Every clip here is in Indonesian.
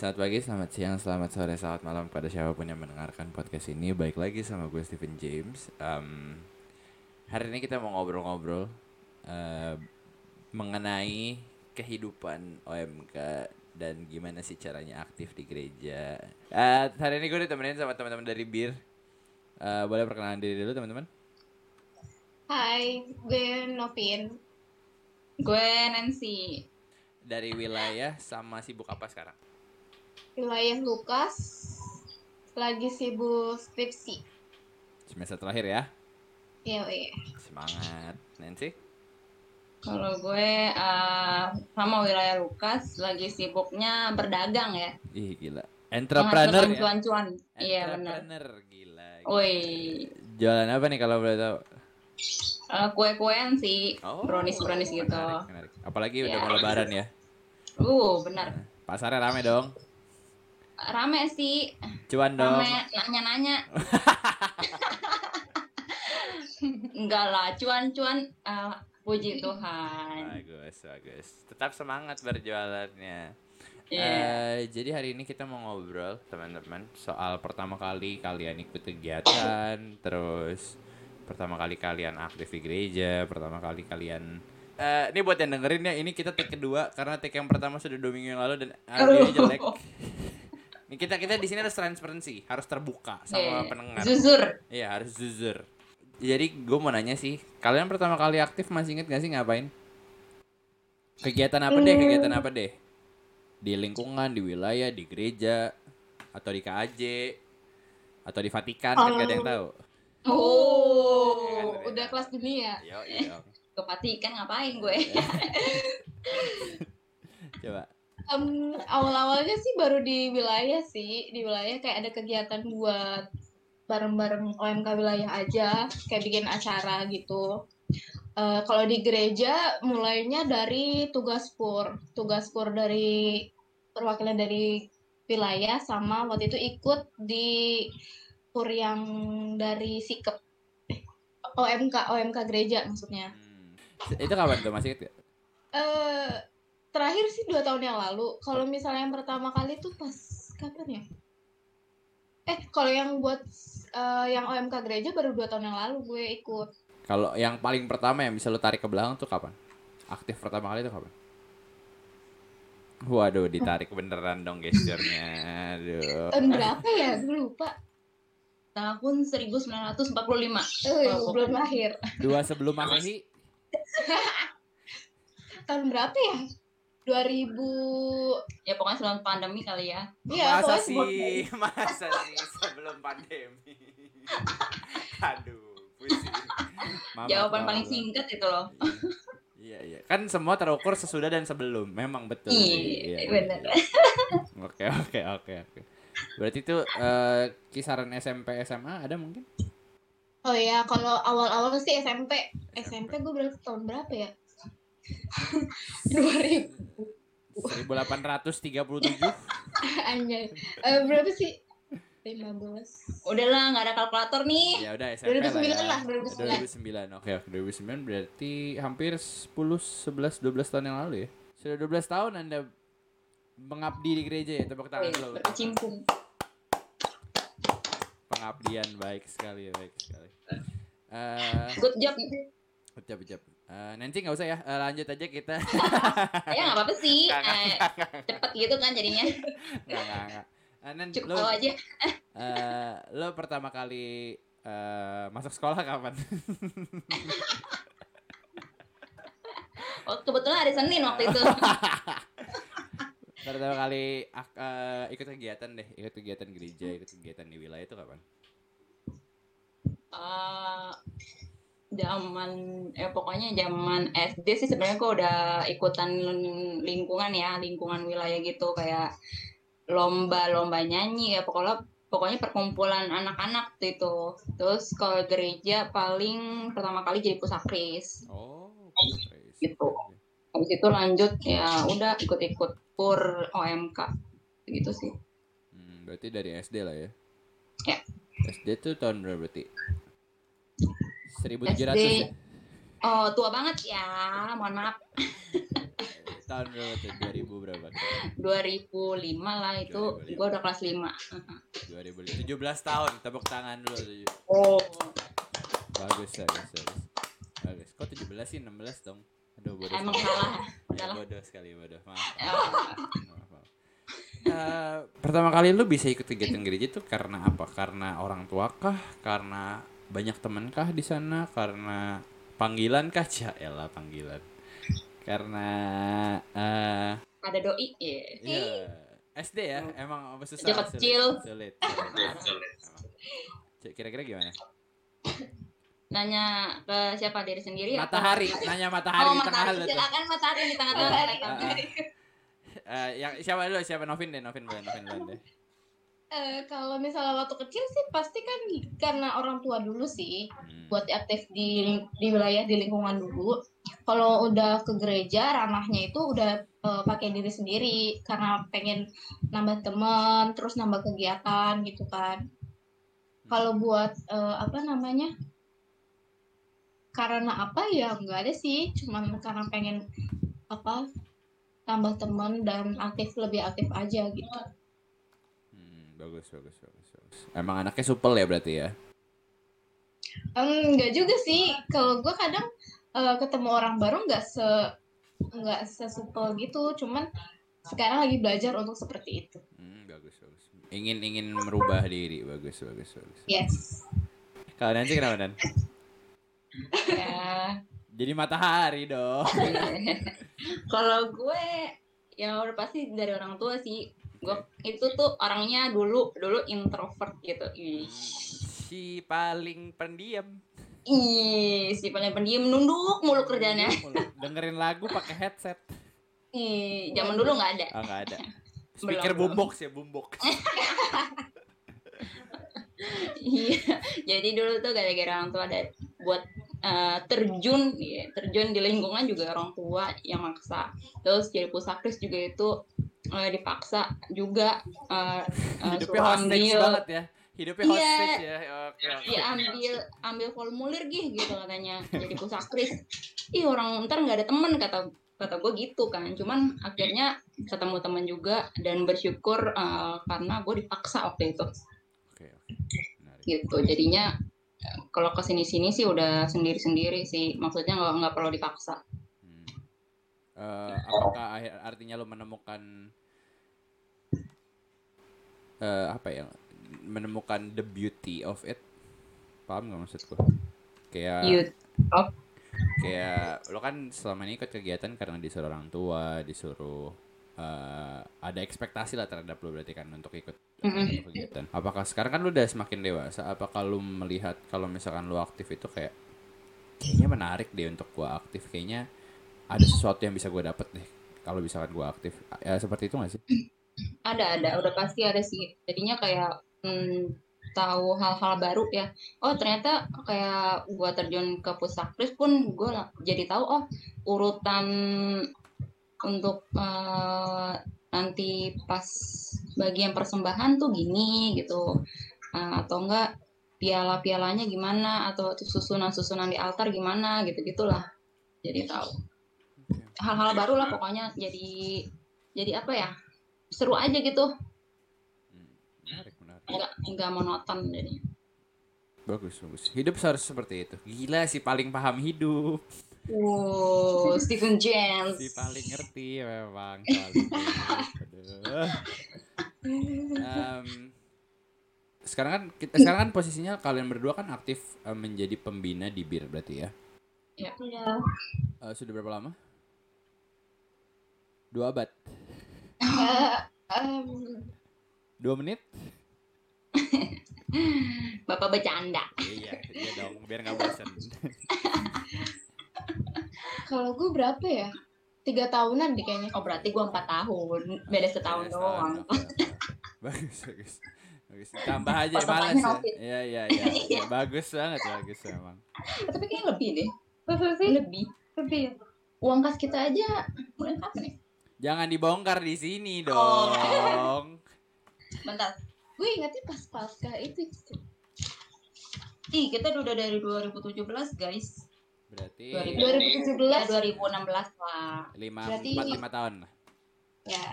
Selamat pagi, selamat siang, selamat sore, selamat malam pada siapa pun yang mendengarkan podcast ini. Baik lagi sama gue Stephen James. Em, hari ini kita mau ngobrol-ngobrol eh, mengenai kehidupan OMK dan gimana sih caranya aktif di gereja. Eh, hari ini gue ditemenin sama teman-teman dari Bir. Eh, boleh perkenalan diri dulu teman-teman? Hai, gue Novin. Gue Nancy. Dari wilayah sama sibuk apa sekarang? Wilayah Lukas. Lagi sibuk skripsi. Semester terakhir ya. Iya, iya. Semangat, Nancy. Kalau gue eh, sama wilayah Lukas lagi sibuknya berdagang ya. Ih gila. Entrepreneur ya. cuan-cuan. Iya benar. Entrepreneur gila. Woi, Jualan apa nih kalau boleh tahu? eh, kue-kuean sih, Oh, brownies-brownies gitu. Menarik, menarik. Apalagi udah Ya. mau lebaran ya. Uh, benar. Pasarnya rame dong. Rame sih, Cuan dong. rame nanya-nanya. Enggak lah, cuan-cuan. eh, puji Tuhan. Bagus, bagus. Tetap semangat berjualannya. Iya. Eh, jadi hari ini kita mau ngobrol teman-teman soal pertama kali kalian ikut kegiatan, terus pertama kali kalian aktif di gereja, pertama kali kalian Eh, ini buat yang dengerin ya, ini kita take kedua karena take yang pertama sudah dua minggu yang lalu dan audionya Aduh. jelek. Ini kita kita di sini harus transparansi, harus terbuka Iya. sama pendengar. Jujur. Iya harus jujur. Jadi gue mau nanya sih, kalian pertama kali aktif masih inget gak sih ngapain? Kegiatan apa deh? Kegiatan apa deh? Di lingkungan, di wilayah, di gereja, atau di KAJ, atau di Vatikan kan gak ada yang tahu. Oh, udah kelas dunia. Yo, yo. Kepatikan ngapain gue? Coba. Em, awal-awalnya sih baru di wilayah sih. Di wilayah kayak ada kegiatan buat bareng-bareng OMK wilayah aja. Kayak bikin acara gitu. Eh, kalau di gereja mulainya dari tugas pur. Tugas pur dari perwakilan dari wilayah sama waktu itu ikut di pur yang dari sikep OMK OMK gereja maksudnya. Hmm. Itu kapan tuh masih gak? Eh terakhir sih dua tahun yang lalu. Kalau misalnya yang pertama kali tuh pas kapan ya? Eh kalau yang buat eh, yang OMK gereja baru dua tahun yang lalu gue ikut. Kalau yang paling pertama yang bisa lu tarik ke belakang tuh kapan? Aktif pertama kali tuh kapan? Waduh, ditarik beneran dong gesturnya. Aduh. Tahun berapa ya? Gue lupa. Tahun 1945. Eh Oh, belum lahir. Dua sebelum Masehi, Tahun berapa ya? 2000 Ya pokoknya sebelum pandemi kali ya. Iya, masa sih, masa sih sebelum pandemi. Aduh, pusing. Maaf, Jawaban maaf, paling singkat itu loh. Iya, iya. Kan semua terukur sesudah dan sebelum. Memang betul sih. Iya, Iya, bener. iya. Oke, oke, oke, oke. Berarti itu eh, kisaran SMP SMA ada mungkin? Oh ya, kalau awal-awal sih SMP. SMP gue berarti tahun berapa ya? 2000 1837. anjay. Eh, berapa sih? 15. Udahlah, nggak ada kalkulator nih. ya udah SMP 2009 lah lah, ya. 2009. 2009. Oke, oke, 2009 berarti hampir 10 11 12 tahun yang lalu ya. Sudah 12 tahun Anda mengabdi di gereja ya, tepuk tangan dulu. berkecimpung. Pengabdian baik sekali, baik sekali. Eh, Good job. ucap ucap. Eh, Nancy nggak usah ya, Eh, lanjut aja kita. Ya nggak apa-apa sih. Nggak, nggak, Eh, cepet gitu kan jadinya. Nggak, nggak, nggak. Nen, Cukup lo, tahu aja. eh, lo pertama kali eh, masuk sekolah kapan? Oh, kebetulan hari Senin waktu itu. pertama kali eh, ikut kegiatan deh, ikut kegiatan gereja, ikut kegiatan di wilayah itu kapan? Eh, zaman eh pokoknya zaman SD sih sebenarnya gue udah ikutan lingkungan ya lingkungan wilayah gitu kayak lomba-lomba nyanyi ya pokoknya pokoknya perkumpulan anak-anak tuh itu terus kalau gereja paling pertama kali jadi pusakris Oh. Gitu. habis itu lanjut ya udah ikut-ikut pur OMK gitu sih Hmm, berarti dari SD lah ya? Ya. SD tuh tahun berapa berarti? 1700 SD. ya? oh tua banget ya mohon maaf Tahun berapa tuh? 2000 berapa? 2005 lah itu 2005. gue udah kelas 5 2000 17 tahun. Tepuk tangan dulu. tujuh. oh Bagus, bagus, bagus. Bagus. Kok 17 sih? 16 dong. Aduh, bodoh. emang sekali. salah Ya, bodoh sekali, bodoh. Maaf. Oh, maaf, maaf. Eh, pertama kali lu bisa ikut kegiatan gereja tuh karena apa? Karena orang tua kah? Karena banyak teman kah di sana? Karena panggilan kah? Ya elah panggilan. Karena eh ada doi ya ya SD ya, emang apa susah? Sulit, kecil. Sulit. Kira-kira gimana? nanya ke siapa diri sendiri apa? Matahari, nanya matahari oh di tengah matahari silakan matahari di tengah-tengah Matahari. Matahari. Eh, yang siapa dulu? Siapa Novin deh, Novin boleh, Novin boleh deh. Eh, kalau misalnya waktu kecil sih pasti kan karena orang tua dulu sih Hmm. buat aktif di di wilayah di lingkungan dulu. Kalau udah ke gereja ranahnya itu udah eh, pakai diri sendiri karena pengen nambah teman, terus nambah kegiatan gitu kan. Kalau buat eh, apa namanya? Karena apa ya nggak ada sih, cuman karena pengen apa? tambah teman dan aktif lebih aktif aja gitu. Bagus, bagus, bagus, bagus. Emang anaknya supel ya berarti ya? Enggak juga sih. Kalau gue kadang eh, ketemu orang baru nggak se nggak sesupel gitu. Cuman sekarang lagi belajar untuk seperti itu. Hmm, bagus, bagus. Ingin ingin merubah diri, bagus, bagus, bagus. Yes. Kalau Nancy kenapa Dan? ya Jadi matahari dong. kalau gue ya udah pasti dari orang tua sih gue itu tuh orangnya dulu dulu introvert gitu Ih, si paling pendiam. Ih, si paling pendiam nunduk mulu kerjanya Dengerin lagu pakai headset. Ih, zaman dulu nggak ada Oh, ada. Speaker Belum, boombox ya, boombox. Iya, jadi dulu tuh gara-gara orang tua ada buat eh, terjun, ya, terjun di lingkungan juga orang tua yang maksa. Terus jadi pusakris juga itu eh, dipaksa juga Hidupnya suruh hostage ambil, banget ya. Hidupnya Iya. hostage ya. Oke, oke. ya ambil ambil formulir gih gitu katanya jadi pusakris. Ih orang ntar nggak ada temen kata kata gue gitu kan. Cuman akhirnya ketemu teman juga dan bersyukur eh, karena gue dipaksa waktu itu. Menarik. gitu jadinya kalau ke sini sini sih udah sendiri sendiri sih maksudnya nggak nggak perlu dipaksa. Eh, apakah akhir- artinya lo menemukan eh apa ya? Menemukan the beauty of it. Paham nggak maksudku? Kayak Youth. kayak lo kan selama ini ikut kegiatan karena disuruh orang tua, disuruh eh, ada ekspektasi lah terhadap lo berarti kan untuk ikut untuk kegiatan. Apakah sekarang kan lo udah semakin dewasa? Apakah lo melihat kalau misalkan lo aktif itu kayak kayaknya menarik deh untuk gua aktif, kayaknya ada sesuatu yang bisa gua dapet deh kalau misalkan gua aktif. Ya seperti itu gak sih? ada ada. Udah pasti ada sih. Jadinya kayak hmm, tahu hal-hal baru ya. Oh ternyata kayak gua terjun ke pusakris pun gue jadi tahu oh urutan untuk eh, nanti pas bagian persembahan tuh gini gitu. Eh, atau enggak piala-pialanya gimana? Atau susunan-susunan di altar gimana? Gitu gitulah jadi tahu hal-hal baru lah pokoknya jadi jadi apa ya seru aja gitu menarik, menarik. nggak nggak monoton jadi Bagus, bagus. Hidup seharus seperti itu. Gila sih paling paham hidup. wow Stephen James Si paling ngerti memang paling. Em, sekarang kan kita sekarang kan posisinya kalian berdua kan aktif menjadi pembina di BIR berarti ya. Ya. Eh, sudah berapa lama? Dua abad. Em, Dua menit? bapak bercanda iya, iya dong, biar nggak bosan. kalau gue berapa ya? Tiga tahunan deh kayaknya. oh berarti gua empat tahun beda setahun Iya, doang oke, oke. Bagus, bagus. Bagus. Tambah aja malas ya. Iya, iya, iya. Iya, Bagus banget, bagus memang. tapi kayaknya lebih deh lebih Lebih ya? uang kas kita aja mulai kapan ya Jangan dibongkar di sini Oh. dong. bentar Gue ingetnya pas pasca itu. ih kita udah dari 2017 guys Berarti 2000. 2017 Ya 2016 lah. lima Berarti- empat lima tahun. lah. ya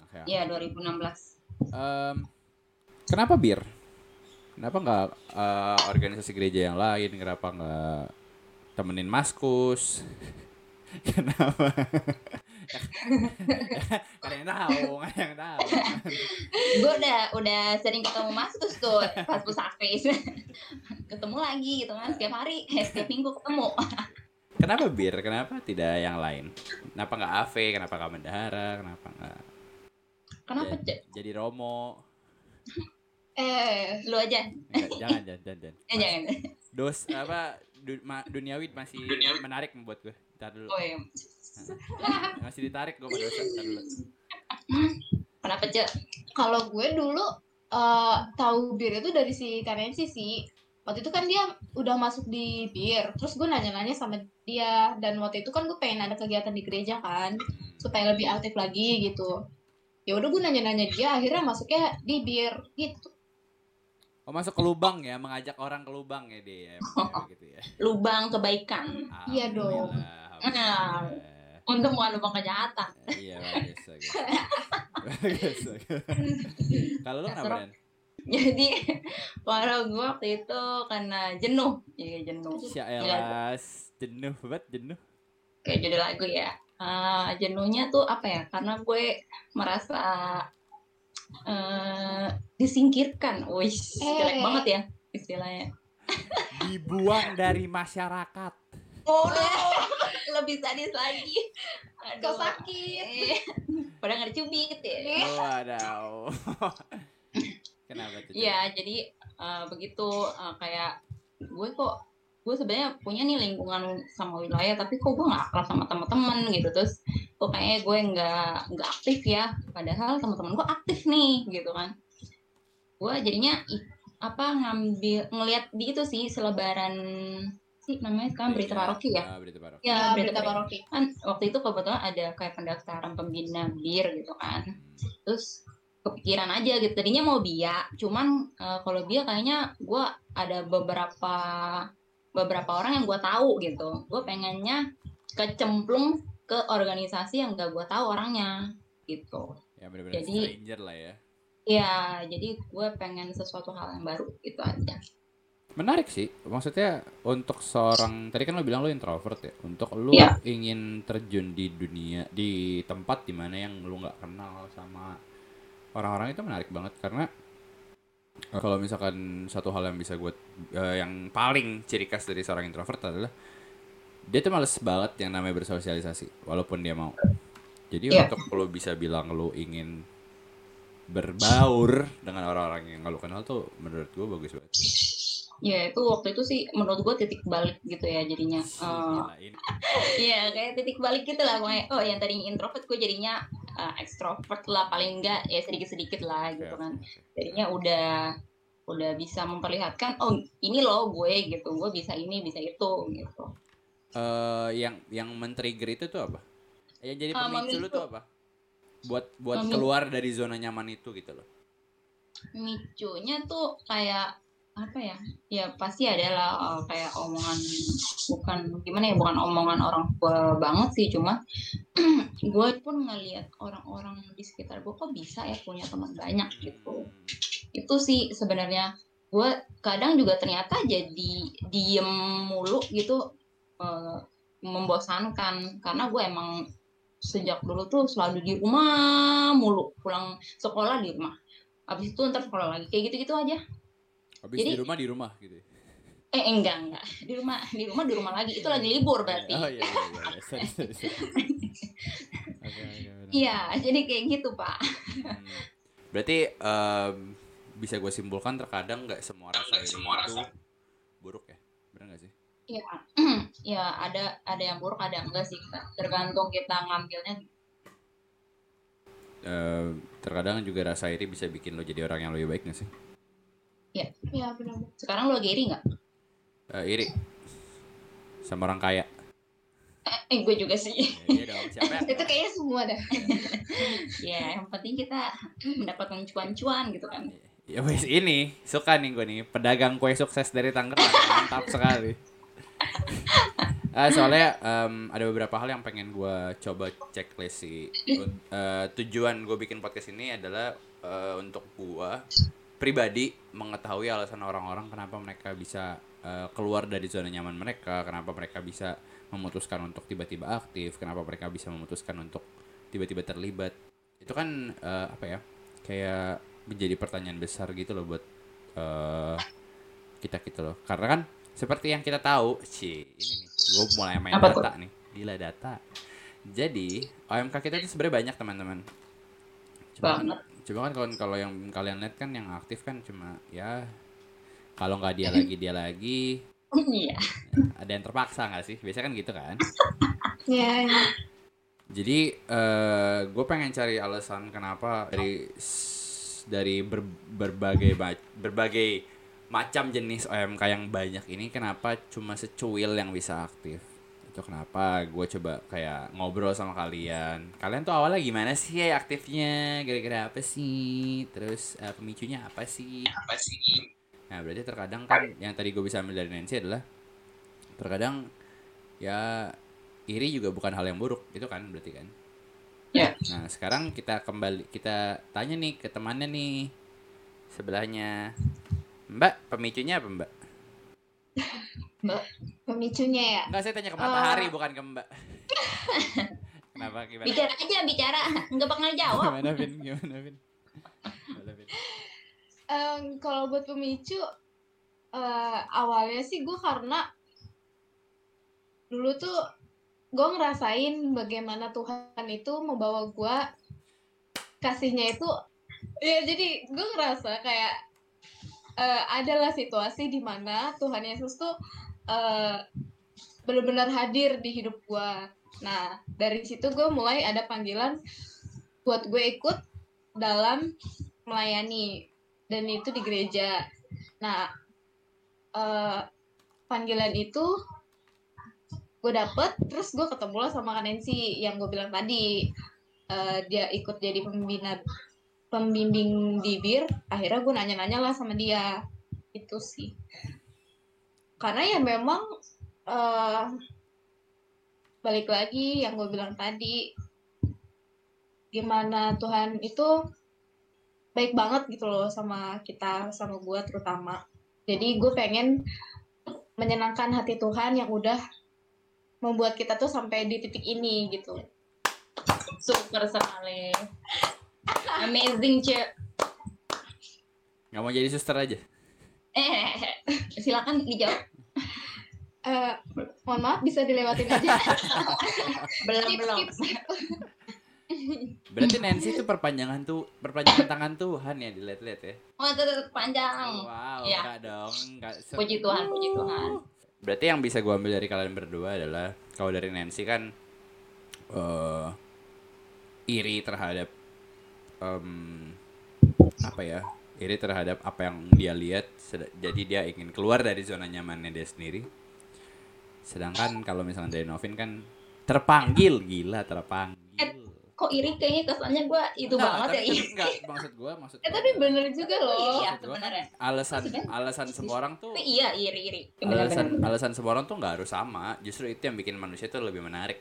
Oke. Ya 2016. Em, kenapa bir? Kenapa nggak eh, organisasi gereja yang lain? Kenapa nggak temenin maskus? Kenapa? Ada yang tahu, ada yang tahu. Gue udah udah sering ketemu Mas Gus tuh pas pusakris. ketemu lagi gitu kan setiap hari, setiap minggu ketemu. Kenapa bir? Kenapa tidak yang lain? Kenapa nggak AV? Kenapa nggak Mendahara? Kenapa nggak Kenapa, Ja- Cek? jadi Romo? eh Lu aja. Enggak, jangan, jangan, jangan, jangan. Jangan. Dos apa du- ma- duniawi masih menarik membuat gue. Ntar dulu. Oh, iya. Masih ditarik gue sama dosa. Ntar dulu. Kenapa, Cek? kalau gue dulu eh, tahu bir itu dari si Kanensi sih waktu itu kan dia udah masuk di bir terus gue nanya-nanya sama dia dan waktu itu kan gue pengen ada kegiatan di gereja kan supaya lebih aktif lagi gitu ya udah gue nanya-nanya dia akhirnya masuknya di bir gitu Oh masuk ke lubang ya, mengajak orang ke lubang ya dia. ya, gitu ya. Lubang kebaikan. Iya dong. Alhamdulillah, alhamdulillah. Untuk bukan lubang kejahatan. Iya bagus bagus. Bagus, bagus. Kalau lu kenapa Dan? Jadi kalau gue waktu itu karena jenuh, iya jenuh. Syaelas jenuh banget jenuh. Kayak judul lagu ya. Eh, jenuhnya tuh apa ya? Karena gue merasa eh disingkirkan. Wih, jelek Eh. banget ya istilahnya. Dibuang dari masyarakat. Oh, lebih sadis lagi. Kok sakit? Eh, Pada nggak dicubit ya. Waduh. Kenapa tuh? Iya, jadi eh, begitu eh, kayak gue kok gue sebenarnya punya nih lingkungan sama wilayah tapi kok gue nggak akrab sama teman-teman gitu terus kok kayaknya gue nggak nggak aktif ya padahal teman-teman gue aktif nih gitu kan gue jadinya apa ngambil ngelihat di itu sih selebaran sih namanya sekarang berita paroki ya? Ah, berita paroki. ya, ya berita berita paroki. Kan waktu itu kebetulan ada kayak pendaftaran pembina bir gitu kan. Hmm. terus kepikiran aja gitu. Tadinya mau biak cuman eh, kalau biak kayaknya gue ada beberapa beberapa orang yang gue tahu gitu. Gue pengennya kecemplung ke organisasi yang gak gue tahu orangnya gitu. Ya benar-benar stranger lah ya. ya jadi gue pengen sesuatu hal yang baru itu aja Menarik sih. Maksudnya untuk seorang tadi kan lo bilang lo introvert ya. Untuk lo Iya. ingin terjun di dunia di tempat di mana yang lo nggak kenal sama orang-orang itu menarik banget karena kalau misalkan satu hal yang bisa gue eh, yang paling ciri khas dari seorang introvert adalah dia tuh males banget yang namanya bersosialisasi walaupun dia mau. Jadi Iya. untuk lo bisa bilang lo ingin berbaur dengan orang-orang yang nggak lo kenal tuh menurut gue bagus banget. Ya itu waktu itu sih menurut gue titik balik gitu ya jadinya Eh, Iya kayak titik balik gitu lah pokoknya. Oh yang tadinya introvert gue jadinya uh, extrovert lah paling enggak ya sedikit-sedikit lah gitu kan. Jadinya udah udah bisa memperlihatkan oh ini loh gue gitu gue bisa ini bisa itu gitu. Eh, yang yang men-trigger itu tuh apa? Yang jadi pemicu lu memicu. tuh apa? Buat buat Memicu. keluar dari zona nyaman itu gitu loh. Micunya tuh kayak apa ya? Ya pasti adalah uh, kayak omongan bukan gimana ya bukan omongan orang tua banget sih cuma gue pun ngelihat orang-orang di sekitar gue kok bisa ya punya teman banyak gitu. itu sih sebenarnya gue kadang juga ternyata jadi diem mulu gitu eh, membosankan karena gue emang sejak dulu tuh selalu di rumah mulu pulang sekolah di rumah habis itu ntar sekolah lagi kayak gitu gitu aja Habis Jadi- di rumah di rumah gitu. ya? eh enggak enggak di rumah di rumah di rumah lagi itu lagi libur berarti Oh iya iya iya. iya. Iya jadi kayak gitu pak Hmm. Berarti em, bisa gue simpulkan terkadang nggak semua rasa iri itu buruk ya, benar nggak sih? Iya, ya ada ada yang buruk ada yang enggak sih tergantung kita ngambilnya Eh, terkadang juga rasa iri bisa bikin lo jadi orang yang lebih baik nggak sih? Ya benar. Sekarang lo lagi iri nggak? Eh, iri. Sama orang kaya. eh gue juga sih. Ya, iya dong, siapa yang itu kayaknya semua dah ya yang penting kita mendapatkan cuan-cuan gitu kan. Ya wes ini suka nih gue nih. Pedagang kue sukses dari Tangerang. Mantap sekali. Ah, soalnya em, ada beberapa hal yang pengen gue coba checklist sih. Eh, tujuan gue bikin podcast ini adalah eh, untuk gue pribadi mengetahui alasan orang-orang kenapa mereka bisa eh, keluar dari zona nyaman mereka, kenapa mereka bisa memutuskan untuk tiba-tiba aktif, kenapa mereka bisa memutuskan untuk tiba-tiba terlibat. Itu kan eh, apa ya? Kayak menjadi pertanyaan besar gitu loh buat eh, kita gitu loh. Karena kan seperti yang kita tahu, sih ini nih, gue mulai main Apa tuh? data nih, gila data. Jadi OMK kita itu sebenarnya banyak teman-teman. Cuma Banget. Cuma kan kalau kalau yang kalian lihat kan yang aktif kan cuma ya kalau nggak dia lagi dia lagi Iya. ada yang terpaksa nggak sih? Biasanya kan gitu kan. Ya, ya. Jadi eh gue pengen cari alasan kenapa dari dari ber- berbagai berbagai macam jenis OMK yang banyak ini kenapa cuma secuil yang bisa aktif. Itu kenapa gue coba kayak ngobrol sama kalian. Kalian tuh awalnya gimana sih ya aktifnya? Gara-gara apa sih? Terus eh, pemicunya apa sih? Apa sih? Nah, berarti terkadang kan yang tadi gue bisa ambil dari Nancy adalah terkadang ya iri juga bukan hal yang buruk itu kan berarti kan Ya. nah sekarang kita kembali kita tanya nih ke temannya nih sebelahnya mbak pemicunya apa mbak Pemicunya ya. enggak saya tanya ke matahari bukan ke mbak kenapa gimana Bicara aja, bicara. Nggak bakal jawab. gimana Vin gimana Vin Gimana, Vin? Em, kalau buat pemicu eh, awalnya sih gue karena dulu tuh gue ngerasain bagaimana Tuhan itu membawa gue kasihnya itu ya jadi gue ngerasa kayak eh, adalah situasi di mana Tuhan Yesus tuh eh, benar-benar hadir di hidup gue nah dari situ gue mulai ada panggilan buat gue ikut dalam melayani dan itu di gereja. Nah, eh, panggilan itu gue dapet, terus gue ketemu lah sama Nancy yang gue bilang tadi. Eh, dia ikut jadi pembina pembimbing di BIR, akhirnya gue nanya-nanya lah sama dia. Itu sih. Karena ya memang eh, balik lagi yang gue bilang tadi, gimana Tuhan itu baik banget gitu loh sama kita sama gue terutama jadi gue pengen menyenangkan hati Tuhan yang udah membuat kita tuh sampai di titik ini gitu Super sekali. Amazing, Cek. nggak mau jadi suster aja Eh, silakan dijawab. Eh, mohon maaf bisa dilewatin aja Belum, Skip, belum. skip, skip. berarti Nancy itu perpanjangan tuh perpanjangan tangan Tuhan ya dilihat-lihat ya Oh, tetap panjang. wow Iya. enggak dong enggak se- Puji Tuhan, puji Tuhan. Berarti yang bisa gua ambil dari kalian berdua adalah kalau dari Nancy kan eh iri terhadap em, apa ya? Iri terhadap apa yang dia lihat, jadi dia ingin keluar dari zona nyamannya dia sendiri. Sedangkan kalau misalnya dari Novin kan terpanggil, gila terpanggil. Kok iri kayaknya kesannya gue itu Enggak, banget ya. Iri. Enggak, maksud gua, maksud eh tapi bener juga loh Iya, kan sebenarnya. alasan Maksudnya? alasan semua orang tuh Tapi iya, iri, iri. alasan alasan semua orang tuh nggak harus sama justru itu yang bikin manusia tuh lebih menarik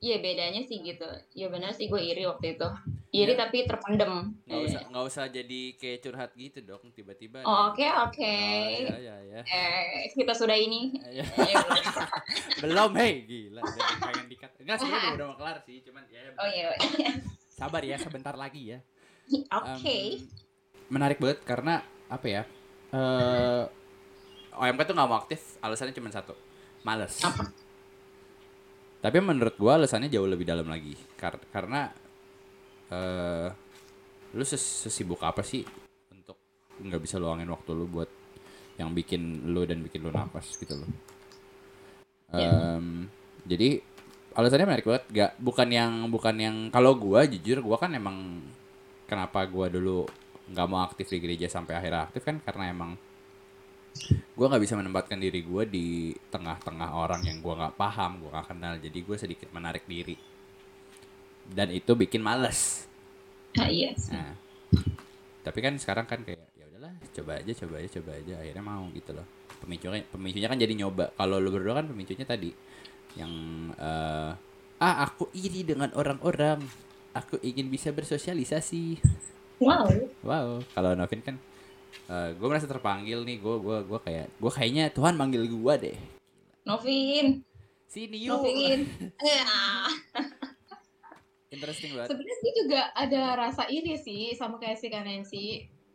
Iya, bedanya sih gitu. Ya benar sih gue iri waktu itu. Iri Iya. tapi terpendem. Eh. usah nggak usah jadi kayak curhat gitu dong tiba-tiba Oh, Oke, oke. Oh, ya ya ya Eh, kita sudah ini. Ya, belum. hei gila jadi pengen dikat enggak sih udah, udah mau kelar sih cuman ya Oh iya. sabar ya sebentar lagi ya Oke. Em, menarik banget karena apa ya eh OMK tuh nggak mau aktif alasannya cuma satu males Apa? Tapi menurut gua alasannya jauh lebih dalam lagi. Kar- karena eh lu ses- sesibuk apa sih untuk nggak bisa luangin waktu lu buat yang bikin lu dan bikin lu napas gitu loh. Em, jadi alasannya menarik banget. Gak bukan yang bukan yang kalau gua jujur gua kan emang kenapa gua dulu nggak mau aktif di gereja sampai akhirnya aktif kan? Karena emang gua nggak bisa menempatkan diri gua di tengah-tengah orang yang gua nggak paham gua nggak kenal. Jadi gue sedikit menarik diri. Dan itu bikin males. Nah, iya. sih. nah tapi kan sekarang kan kayak ya udahlah coba aja coba aja coba aja. Akhirnya mau gitu loh. Pemicunya pemicunya kan jadi nyoba. Kalau lu berdua kan pemicunya tadi yang eh, ah aku iri dengan orang-orang. Aku ingin bisa bersosialisasi. Wow. wow. Kalau Novin kan gue merasa terpanggil nih gue gua gua kayak gue kayaknya Tuhan manggil gue deh Novin, sini yuk Novin. Ya. interesting banget Sebenarnya sih juga ada rasa iri sih sama kayak si Kanensi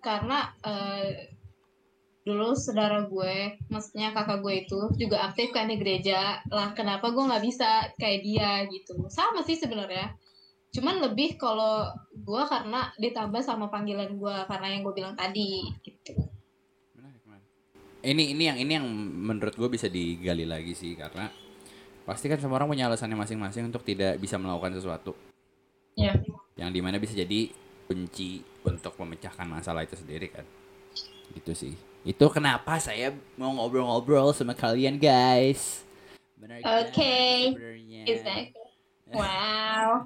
karena eh, dulu saudara gue, maksudnya kakak gue itu juga aktif kan di gereja. Lah kenapa gue nggak bisa kayak dia gitu? Sama sih sebenarnya. Cuman lebih kalau gue karena ditambah sama panggilan gue karena yang gue bilang tadi gitu. Menarik, menarik. Ini ini yang ini yang menurut gue bisa digali lagi sih karena pasti kan semua orang punya alasannya masing-masing untuk tidak bisa melakukan sesuatu. Ya. Yang di mana bisa jadi kunci untuk memecahkan masalah itu sendiri kan. Gitu sih. Itu kenapa saya mau ngobrol-ngobrol sama kalian guys. Oke. sebenarnya. Exactly. Wow.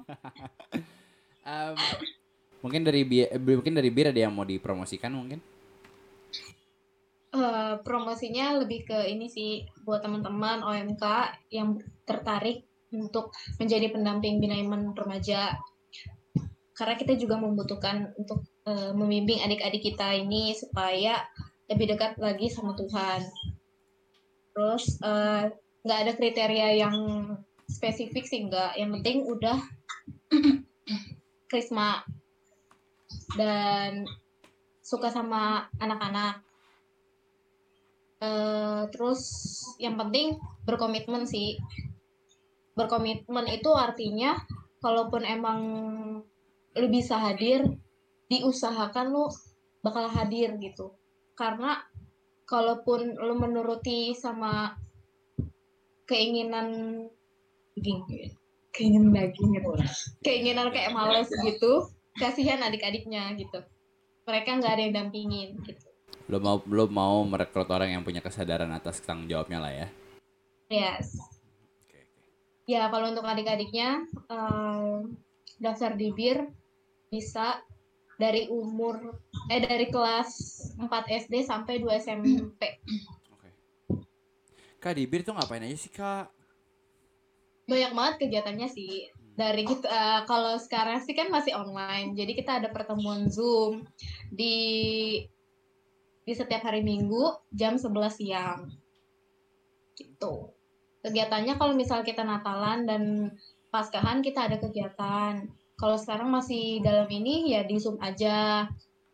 Em, mungkin dari bi eh, mungkin dari bir ada yang mau dipromosikan mungkin. Eh, promosinya lebih ke ini sih buat teman-teman OMK yang tertarik untuk menjadi pendamping binaiman remaja. Karena kita juga membutuhkan untuk eh, membimbing adik-adik kita ini supaya lebih dekat lagi sama Tuhan. Terus eh, nggak ada kriteria yang spesifik sih nggak. Yang penting udah krisma dan suka sama anak-anak. Eh, terus yang penting berkomitmen sih. Berkomitmen itu artinya kalaupun emang lu bisa hadir, diusahakan lu bakal hadir gitu. Karena kalaupun lu menuruti sama keinginan keinginan daging gitu keinginan kayak males gitu kasihan adik-adiknya gitu mereka nggak ada yang dampingin gitu Lo mau lo mau merekrut orang yang punya kesadaran atas tanggung jawabnya lah ya. yes oke. ya kalau untuk adik-adiknya eh, daftar di bir bisa dari umur eh dari kelas 4 SD sampai 2 SMP Oke. Kak di bir tuh ngapain aja sih kak? Banyak banget kegiatannya sih. Dari kita eh, kalau sekarang sih kan masih online. Jadi kita ada pertemuan zoom di di setiap hari minggu jam 11 siang. Gitu. Kegiatannya kalau misal kita Natalan dan Paskahan kita ada kegiatan. Kalau sekarang masih dalam ini ya di zoom aja.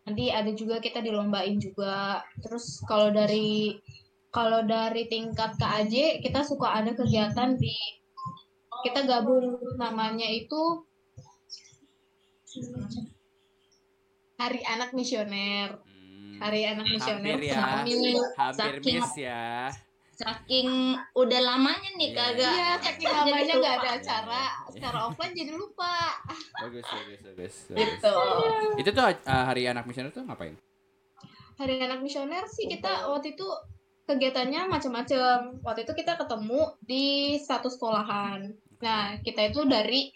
Nanti ada juga kita dilombain juga. Terus kalau dari kalau dari tingkat KAJ kita suka ada kegiatan di kita gabung namanya itu Hari Anak Misioner. Hmm, Hari Anak Misioner. hampir ya, hampir saking- miss ya. Saking udah lamanya nih Iya. kagak. Iya, saking lamanya nggak ada acara. Secara offline jadi lupa. Bagus, bagus, bagus. bagus. Gitu. Itu tuh uh, hari anak misioner tuh ngapain? Hari Anak Misioner sih kita waktu itu kegiatannya macam-macam. Waktu itu kita ketemu di satu sekolahan. Nah, kita itu dari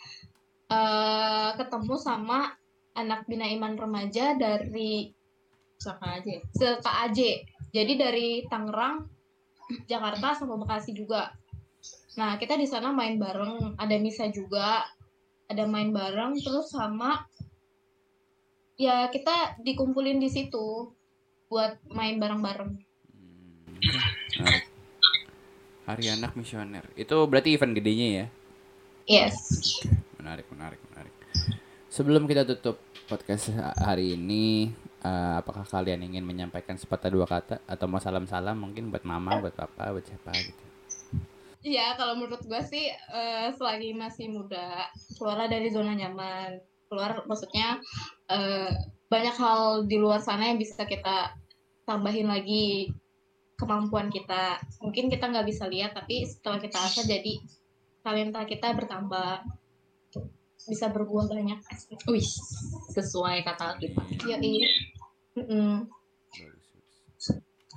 eh, ketemu sama anak bina iman remaja dari Saka se-KAJ. Jadi dari Tangerang, Jakarta sama Bekasi juga. Nah, kita di sana main bareng, ada misa juga, ada main bareng terus sama ya kita dikumpulin di situ buat main bareng-bareng. Hmm, menarik. Hari anak misioner. Itu berarti event gedenya ya? Yes. Menarik, menarik, menarik. Sebelum kita tutup podcast hari ini, eh, apakah kalian ingin menyampaikan sepatah dua kata atau mau salam-salam mungkin buat mama, buat papa, buat siapa gitu? Iya, kalau menurut gue sih eh, selagi masih muda, keluarlah dari zona nyaman. Keluar maksudnya eh, banyak hal di luar sana yang bisa kita tambahin lagi kemampuan kita. Mungkin kita nggak bisa lihat, tapi setelah kita asah jadi talenta kita bertambah. Bisa berbuah banyak. Wih, sesuai kata kita. Iya, iya. Bagus.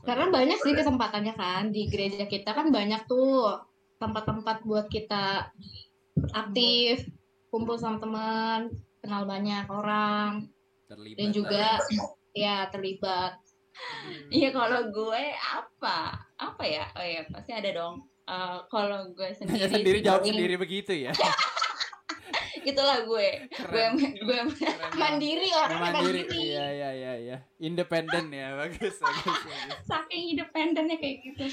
Karena banyak sih kesempatannya kan di gereja kita kan banyak tuh tempat-tempat buat kita aktif, kumpul sama teman, kenal banyak orang, Terlibat dan juga ya. ya terlibat. Iya kalau gue apa? Apa ya? Oh ya pasti ada dong. Eh, kalau gue sendiri Nanya sendiri jawab sendiri begitu ya. itulah gue gue Keren. gue Keren mandiri orang Mandiri. mandiri Iya iya iya iya. Independen ya. Bagus bagus bagus. saking independennya kayak gitu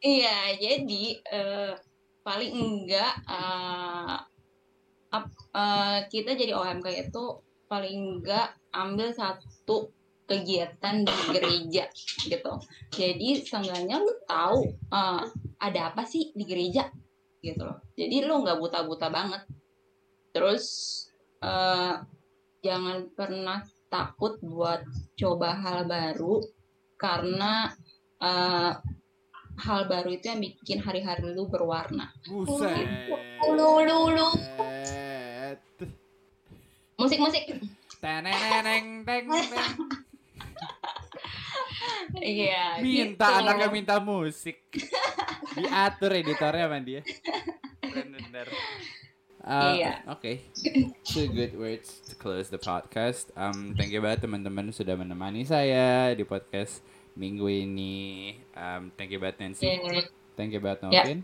iya jadi eh, paling enggak eh, ap- eh, kita jadi OMK itu paling enggak ambil satu kegiatan di gereja gitu jadi seenggaknya lu tahu eh, ada apa sih di gereja gitu loh jadi lu nggak buta-buta banget terus eh, jangan pernah takut buat coba hal baru karena eh, hal baru itu yang bikin hari-hari lu berwarna. Buset. Ulu, ulu, ulu. Musik-musik. Teneneng teng teng. Iya. Minta gitu. anaknya minta musik. Diatur editornya sama dia. Bener. Uh, Iya. Oke. Two good words to close the podcast. Um, thank you banget teman-teman sudah menemani saya di podcast minggu ini. Um, thank you banget Nancy. Iya. Thank you banget Ya. Novin.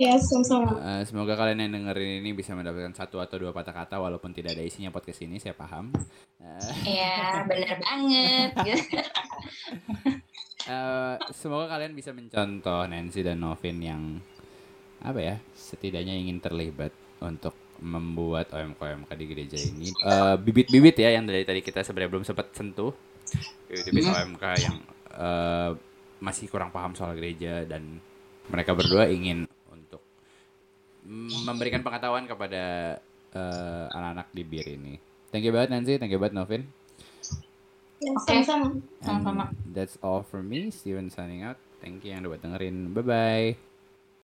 Ya sama-sama Uh, semoga kalian yang dengerin ini bisa mendapatkan satu atau dua patah kata walaupun tidak ada isinya podcast ini, saya paham. Uh, Iya, bener banget. uh, semoga kalian bisa mencontoh Nancy dan Novin yang apa ya, setidaknya ingin terlibat untuk membuat OMK-OMK di gereja ini. Uh, bibit-bibit ya yang dari tadi kita sebenarnya belum sempat sentuh. Bibit-bibit OMK yang uh, masih kurang paham soal gereja dan mereka berdua ingin memberikan pengetahuan kepada uh, anak-anak di BIR ini. Thank you banget Nancy, thank you banget Novin. ya, Oke. sama-sama Sama-sama. That's all from me, Steven signing out. Thank you yang udah buat dengerin. Bye-bye.